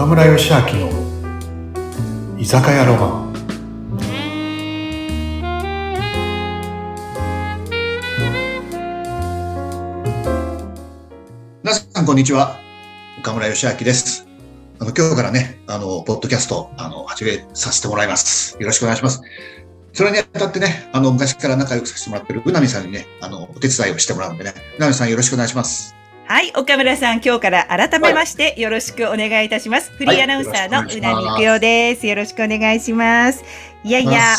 岡村義明の居酒屋ロマン皆さん、こんにちは。岡村義明です。あの、今日からね、あの、ポッドキャスト、あの、始めさせてもらいます。よろしくお願いします。それにあたってね、あの、昔から仲良くさせてもらってるうなみさんにね、あの、お手伝いをしてもらうんでね、うなみさんよろしくお願いします。はい、岡村さん、今日から改めましてよろしくお願いいたします。フリーアナウンサーのよろしくおうな願いしますみくよです。よろしくお願いします。いやいや、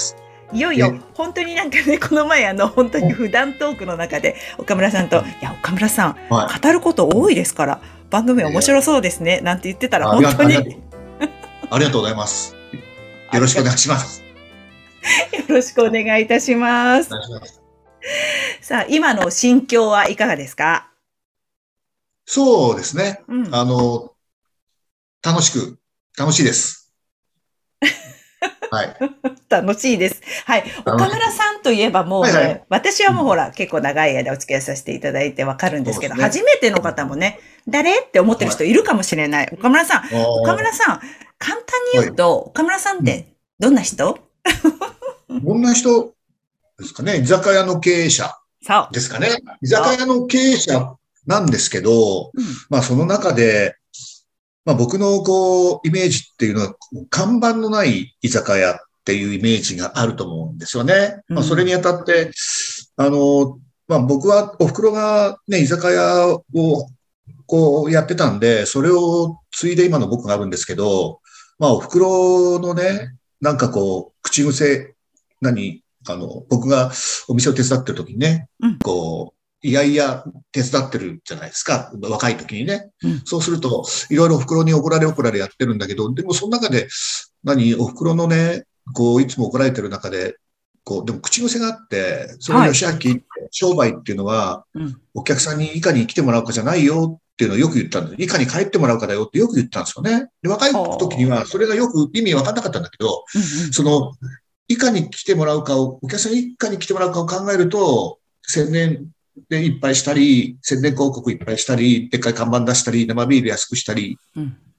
いよいよね、本当になんかね、この前あの、本当に普段トークの中で、岡村さんと、いや、岡村さん、はい。語ること多いですから、番組面白そうですね、なんて言ってたら、本当に、よありがとうありがとうございます。よろしくお願いします。ろしくお願いいたしますさあ、今の心境はいかがですか？そうですね。うん。あの、楽しく、楽しいです。はい。楽しいです。はい。岡村さんといえばもうね、はいはい私はもうほら、結構長い間お付き合いさせていただいてわかるんですけど、そうです初めての方もね、誰？って思ってる人いるかもしれない。岡村さん、岡村さん、簡単に言うと、岡村さんってどんな人、どんな人ですかね居酒屋の経営者。ですかね居酒屋の経営者なんですけど、うん。まあその中で、まあ僕のこう、イメージっていうのは、看板のない居酒屋っていうイメージがあると思うんですよね。まあうんそれにあたって、あの、まあ僕はお袋がね、居酒屋をこうやってたんで、それを継いで今の僕があるんですけど、まあお袋のね、なんかこう、口癖、何、あの、僕がお店を手伝ってる時にね、うん。こう、いやいや手伝ってるじゃないですか。若い時にね。うんそうすると、いろいろお袋に怒られ怒られやってるんだけど、でもその中で、何、お袋のね、こう、いつも怒られてる中で、こう、でも口癖があって、それはいが吉明、商売っていうのは、うんお客さんにいかに来てもらうかじゃないよっていうのをよく言ったんです。いかに帰ってもらうかだよってよく言ったんですよね。で、若い時にはそれがよく意味わかんなかったんだけど、うんその、いかに来てもらうかを、お客さんにいかに来てもらうかを考えると、宣伝でいっぱいしたり、宣伝広告いっぱいしたり、でっかい看板出したり、生ビール安くしたり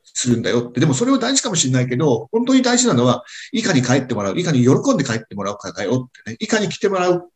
するんだよって。でもそれは大事かもしれないけど、本当に大事なのは、いかに帰ってもらう、いかに喜んで帰ってもらうかだよってね。いかに来てもらう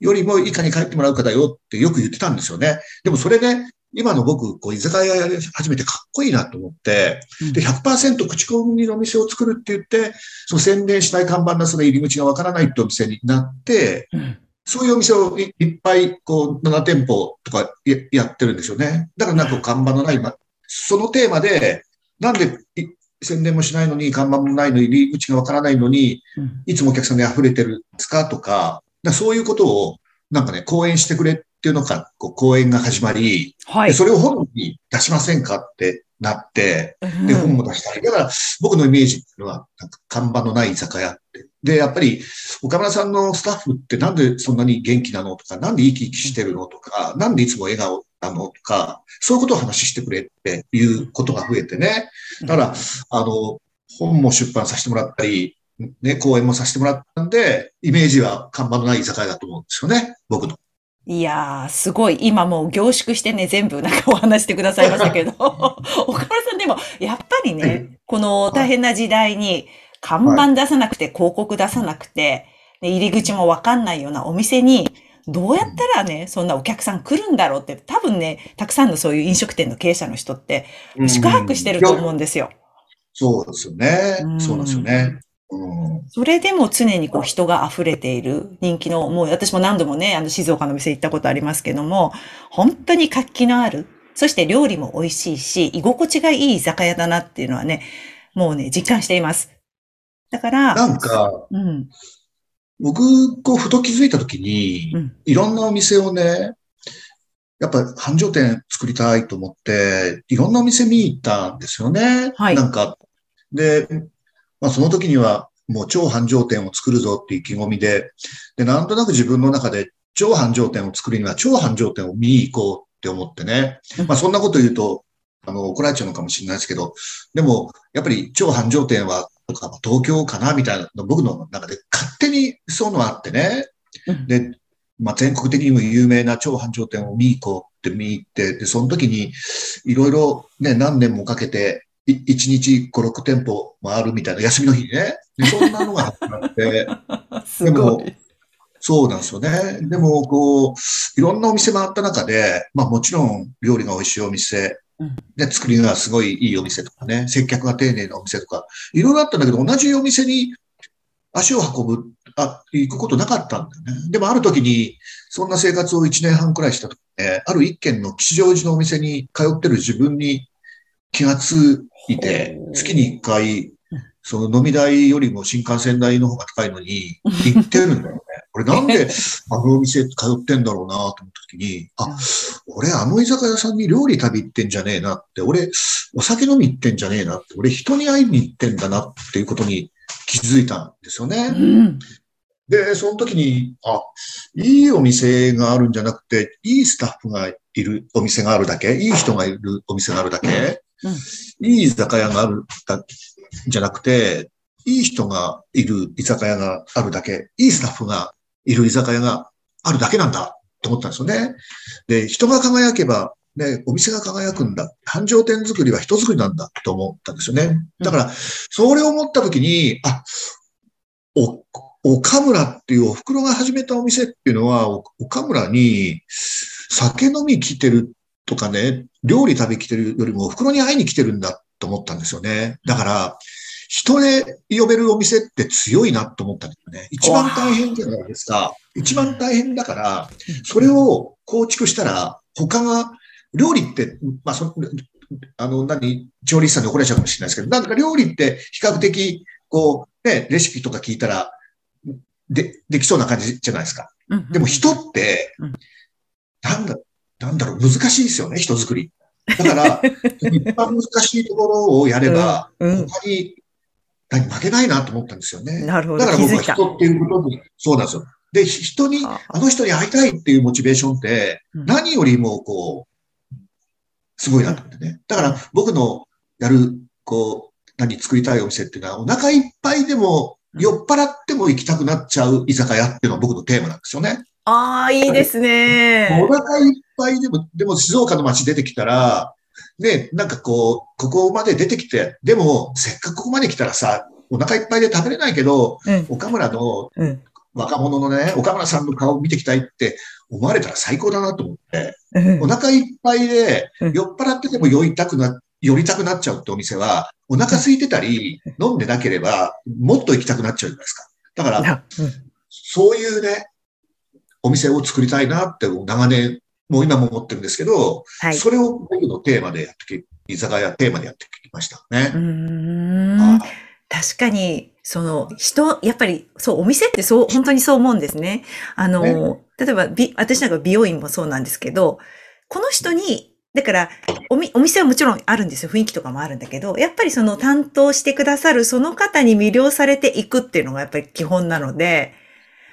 よりも、いかに帰ってもらうかだよってよく言ってたんですよね。でもそれね、今の僕、こう、居酒屋やり始めてかっこいいなと思って、うんで、100%口コミのお店を作るって言って、その宣伝しない看板なその入り口がわからないってお店になって、うんそういうお店をいいっぱい、こう、7店舗とかややってるんですよね。だからなんか看板のない、まそのテーマで、なんでい宣伝もしないのに、看板もないのに、入り口がわからないのに、うんいつもお客さんで溢れてるんですかとか、だからそういうことを、なんかね、講演してくれっていうのから、こう、講演が始まり、はい。でそれを本に出しませんかってなって、うんで、本も出したり。だから、僕のイメージっていうのは、なんか看板のない居酒屋。で、やっぱり、岡村さんのスタッフってなんでそんなに元気なのとか、なんで生き生きしてるのとか、なんでいつも笑顔なのとか、そういうことを話してくれっていうことが増えてね。だから、あの、本も出版させてもらったり、ね、講演もさせてもらったんで、イメージは看板のない居酒屋だと思うんですよね、僕の。いやー、すごい。今もう凝縮してね、全部なんかお話してくださいましたけど。岡村さんでも、やっぱりね、はいこの大変な時代に、看板出さなくて、広告出さなくて、で入り口もわかんないようなお店に、どうやったらね、そんなお客さん来るんだろうって、多分ね、たくさんのそういう飲食店の経営者の人って、宿泊してると思うんですよ。そうですよねう。んそうなんですよね。うんそれでも常にこう人が溢れている人気の、もう私も何度もね、あの静岡の店行ったことありますけども、本当に活気のある、そして料理も美味しいし、居心地がいい居酒屋だなっていうのはね、もうね、実感しています。だから、なんか、うん、僕、こう、ふと気づいたときに、うん、いろんなお店をね、やっぱ繁盛店作りたいと思って、いろんなお店見に行ったんですよね。はいなんか、で、まあその時にはもう超繁盛店を作るぞって意気込みで、で、なんとなく自分の中で超繁盛店を作るには超繁盛店を見に行こうって思ってね。まあそんなこと言うと、あの、怒られちゃうのかもしれないですけど、でも、やっぱり超繁盛店は、とか東京かなみたいなの、僕の中で勝手にそういうのあってね。うんで、まあ、全国的にも有名な超繁盛店を見に行こうって見に行って、で、その時に、いろいろね、何年もかけて、い一日5、6店舗回るみたいな、休みの日にね。でそんなのが始まって、すごい。そうなんですよね。でも、こう、いろんなお店回った中で、まあもちろん料理が美味しいお店、うんで、作りがすごいいいお店とかね、接客が丁寧なお店とか、いろいろあったんだけど、同じお店に足を運ぶ、あ、行くことなかったんだよね。でもある時に、そんな生活を1年半くらいした時ね、ある一軒の吉祥寺のお店に通ってる自分に気がついて月に1回、その飲み代よりも新幹線代の方が高いのに、行ってるんだよね。俺なんであのお店通ってんだろうなと思った時に、あ、俺あの居酒屋さんに料理食べ行ってんじゃねえなって、俺お酒飲み行ってんじゃねえなって、俺人に会いに行ってんだなっていうことに気づいたんですよね。うん。で、その時に、あ、いいお店があるんじゃなくて、いいスタッフがいるお店があるだけ、いい人がいるお店があるだけ、うんいい居酒屋があるだじゃなくて、いい人がいる居酒屋があるだけ、いいスタッフがいる居酒屋があるだけなんだと思ったんですよね。で、人が輝けば、ね、お店が輝くんだ。繁盛店作りは人作りなんだと思ったんですよね。だから、それを思った時に、あ、お、岡村っていうお袋が始めたお店っていうのは、お岡村に酒飲み来てるとかね、料理食べ来てるよりもお袋に会いに来てるんだと思ったんですよね。だから、人で呼べるお店って強いなと思ったんですよね。一番大変じゃないですか。一番大変だから、それを構築したら、他が、料理って、まあ、そあの、何、調理師さんに怒られちゃうかもしれないですけど、なんか料理って比較的、こう、ね、レシピとか聞いたら、で、できそうな感じじゃないですか。うんでも人ってうん、なんだ、なんだろう、難しいですよね、人作り。だから、一番難しいところをやれば、他に、何負けないなと思ったんですよね。なるほど。だから僕は。人っていうことに、そうなんですよ。で、人に、ああの人に会いたいっていうモチベーションって、うん何よりもこう、すごいなと思ってね。だから僕のやる、こう、何作りたいお店っていうのは、お腹いっぱいでも、酔っ払っても行きたくなっちゃう居酒屋っていうのが僕のテーマなんですよね。ああ、いいですねお。腹いっぱいでも、でも静岡の街出てきたら、ね、なんかこう、ここまで出てきて、でも、せっかくここまで来たらさ、お腹いっぱいで食べれないけど、うん。岡村のうん。若者のね、岡村さんの顔を見てきたいって思われたら最高だなと思って、うんお腹いっぱいでうん酔っ払ってても酔いたくな、寄りたくなっちゃうってお店は、お腹空いてたり、飲んでなければ、もっと行きたくなっちゃうじゃないですか。だから、なそういうね、お店を作りたいなって長年、もう今も思ってるんですけど、はい。それを僕のテーマでやってき、居酒屋テーマでやってきましたねう。ーんあ。確かに、その人、やっぱり、そう、お店ってそう、本当にそう思うんですね。あの、ね例えば、び、私なんか美容院もそうなんですけど、この人に、だから、おみ、お店はもちろんあるんですよ。雰囲気とかもあるんだけど、やっぱりその担当してくださるその方に魅了されていくっていうのがやっぱり基本なので、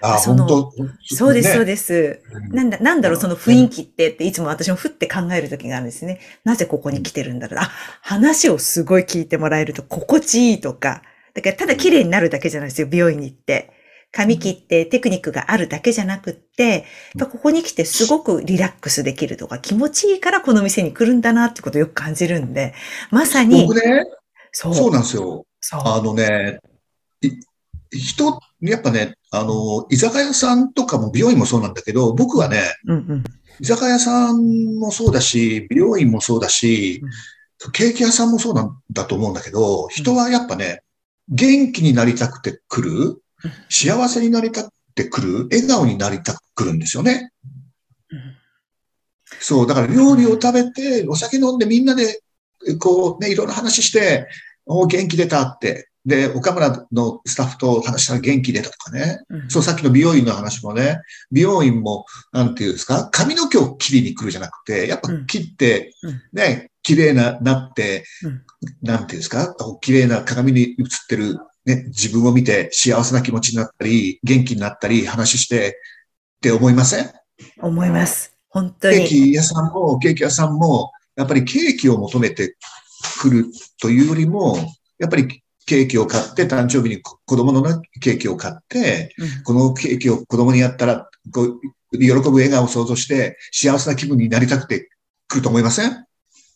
あ、そのそうです、そうでです。すなんだ、なんだろう、その雰囲気ってって、いつも私もふって考える時があるんですね。なぜここに来てるんだろう。あ、話をすごい聞いてもらえると心地いいとか。だから、ただ綺麗になるだけじゃないですよ、美容院に行って。髪切ってテクニックがあるだけじゃなくって、やっぱここに来てすごくリラックスできるとか、気持ちいいからこの店に来るんだなってことをよく感じるんで、まさに、僕ね、そう。そうなんですよ。あのね、い人、やっぱね、あの、居酒屋さんとかも美容院もそうなんだけど、僕はね、うんうん。居酒屋さんもそうだし、美容院もそうだし、ケーキ屋さんもそうなんだと思うんだけど、人はやっぱね、元気になりたくて来る、幸せになりたくて来る、笑顔になりたく来るんですよね。うんそう、だから料理を食べて、お酒飲んでみんなで、こうね、いろいろ話して、お元気出たって。で、岡村のスタッフと話したら元気出たとかね。うん。そう、さっきの美容院の話もね、美容院も、なんていうんですか、髪の毛を切りに来るじゃなくて、やっぱうん切ってうん、ね、綺麗な、なってうん、なんていうんですか、綺麗な鏡に映ってる、ね、自分を見て幸せな気持ちになったり、元気になったり、話してって思いません？思います。本当ケーに。キ屋さんも、ケーキ屋さんも、やっぱりケーキを求めてくるというよりも、やっぱりケーキを買って、誕生日に子供のねケーキを買って、うんこのケーキを子供にやったら、こう喜ぶ笑顔を想像して、幸せな気分になりたくて来ると思いません？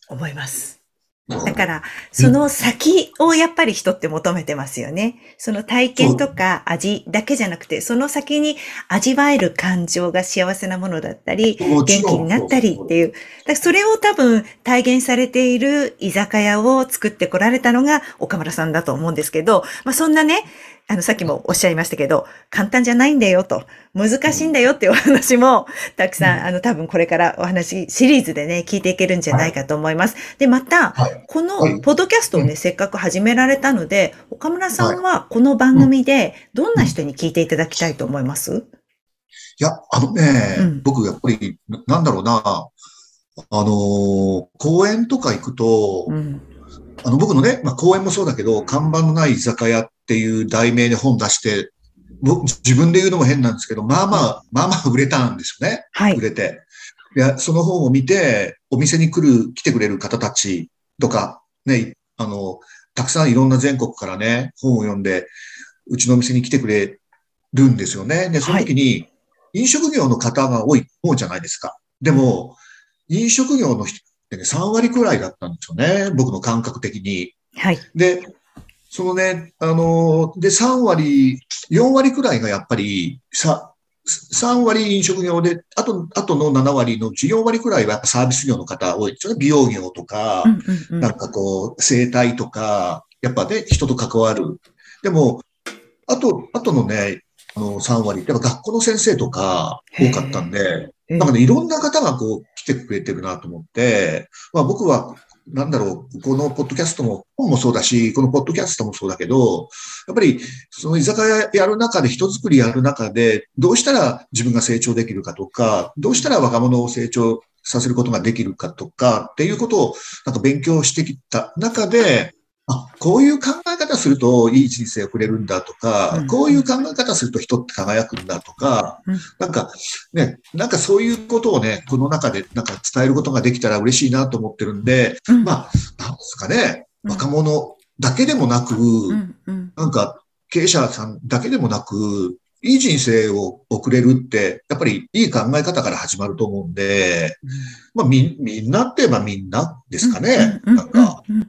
思います。だから、その先をやっぱり人って求めてますよね。その体験とか味だけじゃなくて、その先に味わえる感情が幸せなものだったり、元気になったりっていう。だからそれを多分体現されている居酒屋を作ってこられたのが岡村さんだと思うんですけど、まあそんなね、あの、さっきもおっしゃいましたけど、簡単じゃないんだよと、難しいんだよっていうお話も、たくさん、あの、多分これからお話、シリーズでね、聞いていけるんじゃないかと思います。で、また、はい。このはい、ポッドキャストをね、せっかく始められたので、岡村さんはこの番組で、どんな人に聞いていただきたいと思います？いや、あのね、うん。僕やっぱり、ななんだろうな、あのー公園とか行くと、うん。あの、僕のね、まあ、公園もそうだけど、看板のない居酒屋っていう題名で本出して、僕自分で言うのも変なんですけど、まあまあ、まあまあ売れたんですよね。はい売。れて。いや、その本を見て、お店に来る、来てくれる方たちとか、ね、あの、たくさんいろんな全国からね、本を読んで、うちのお店に来てくれるんですよね。で、その時に、飲食業の方が多い方じゃないですか。でも、飲食業の人ってね、3割くらいだったんですよね。僕の感覚的に。はい。で、そのね、あのーで、3割、4割くらいがやっぱり、さ、3割飲食業で、あと、あとの7割のうち4割くらいはやっぱサービス業の方多いですよね。美容業とかう、んうんうんなんかこう、生態とか、やっぱね、人と関わる。でも、あと、あとのね、あの、3割、やっぱ学校の先生とか多かったんで、えなんかね、いろんな方がこう来てくれてるなと思って、まあ僕は、なんだろう、このポッドキャストも、本もそうだし、このポッドキャストもそうだけど、やっぱり、その居酒屋やる中で、人づくりやる中で、どうしたら自分が成長できるかとか、どうしたら若者を成長させることができるかとか、っていうことを、なんか勉強してきた中で、あ、こういう考え方するといい人生をくれるんだとか、うん。こういう考え方すると人って輝くんだとか、うん。なんかね、なんかそういうことをね、この中でなんか伝えることができたら嬉しいなと思ってるんで、うん。まあ、なんですかね、うん。若者だけでもなく、なんか経営者さんだけでもなく、いい人生を送れるって、やっぱりいい考え方から始まると思うんで、まあみ、みんなって言えばみんなですかね。うんなんか、うん。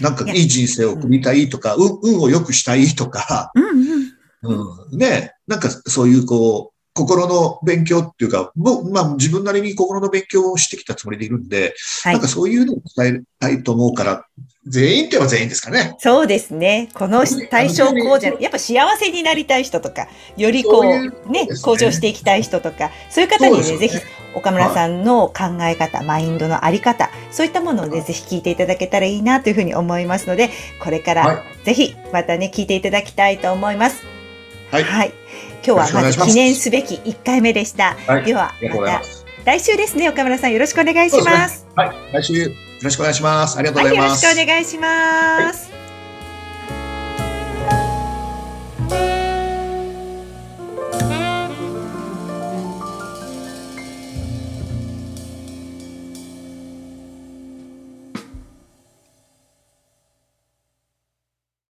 なんかいい人生を送りたいとか、運運を良くしたいとか、うんうん。うん。ね、なんかそういうこう、心の勉強っていうか、僕、まあ自分なりに心の勉強をしてきたつもりでいるんで、はいなんかそういうのを伝えたいと思うから、全員って言えば全員ですかね。そうですね。この対象こうじゃ、やっぱ幸せになりたい人とか、よりこそういうう、ねね向上していきたい人とか、そういう方にね、ねぜひ、岡村さんの考え方、マインドのあり方、そういったものをね、ぜひ聞いていただけたらいいなというふうに思いますので、これかはら、ぜひ、またね、聞いていただきたいと思います。はい。はい。今日はまず記念すべき1回目でした。はいでは、また。来週ですね、岡村さんよろしくお願いします。はい。来週よろしくお願いします。ありがとうはい、よろございます。しくお願いします。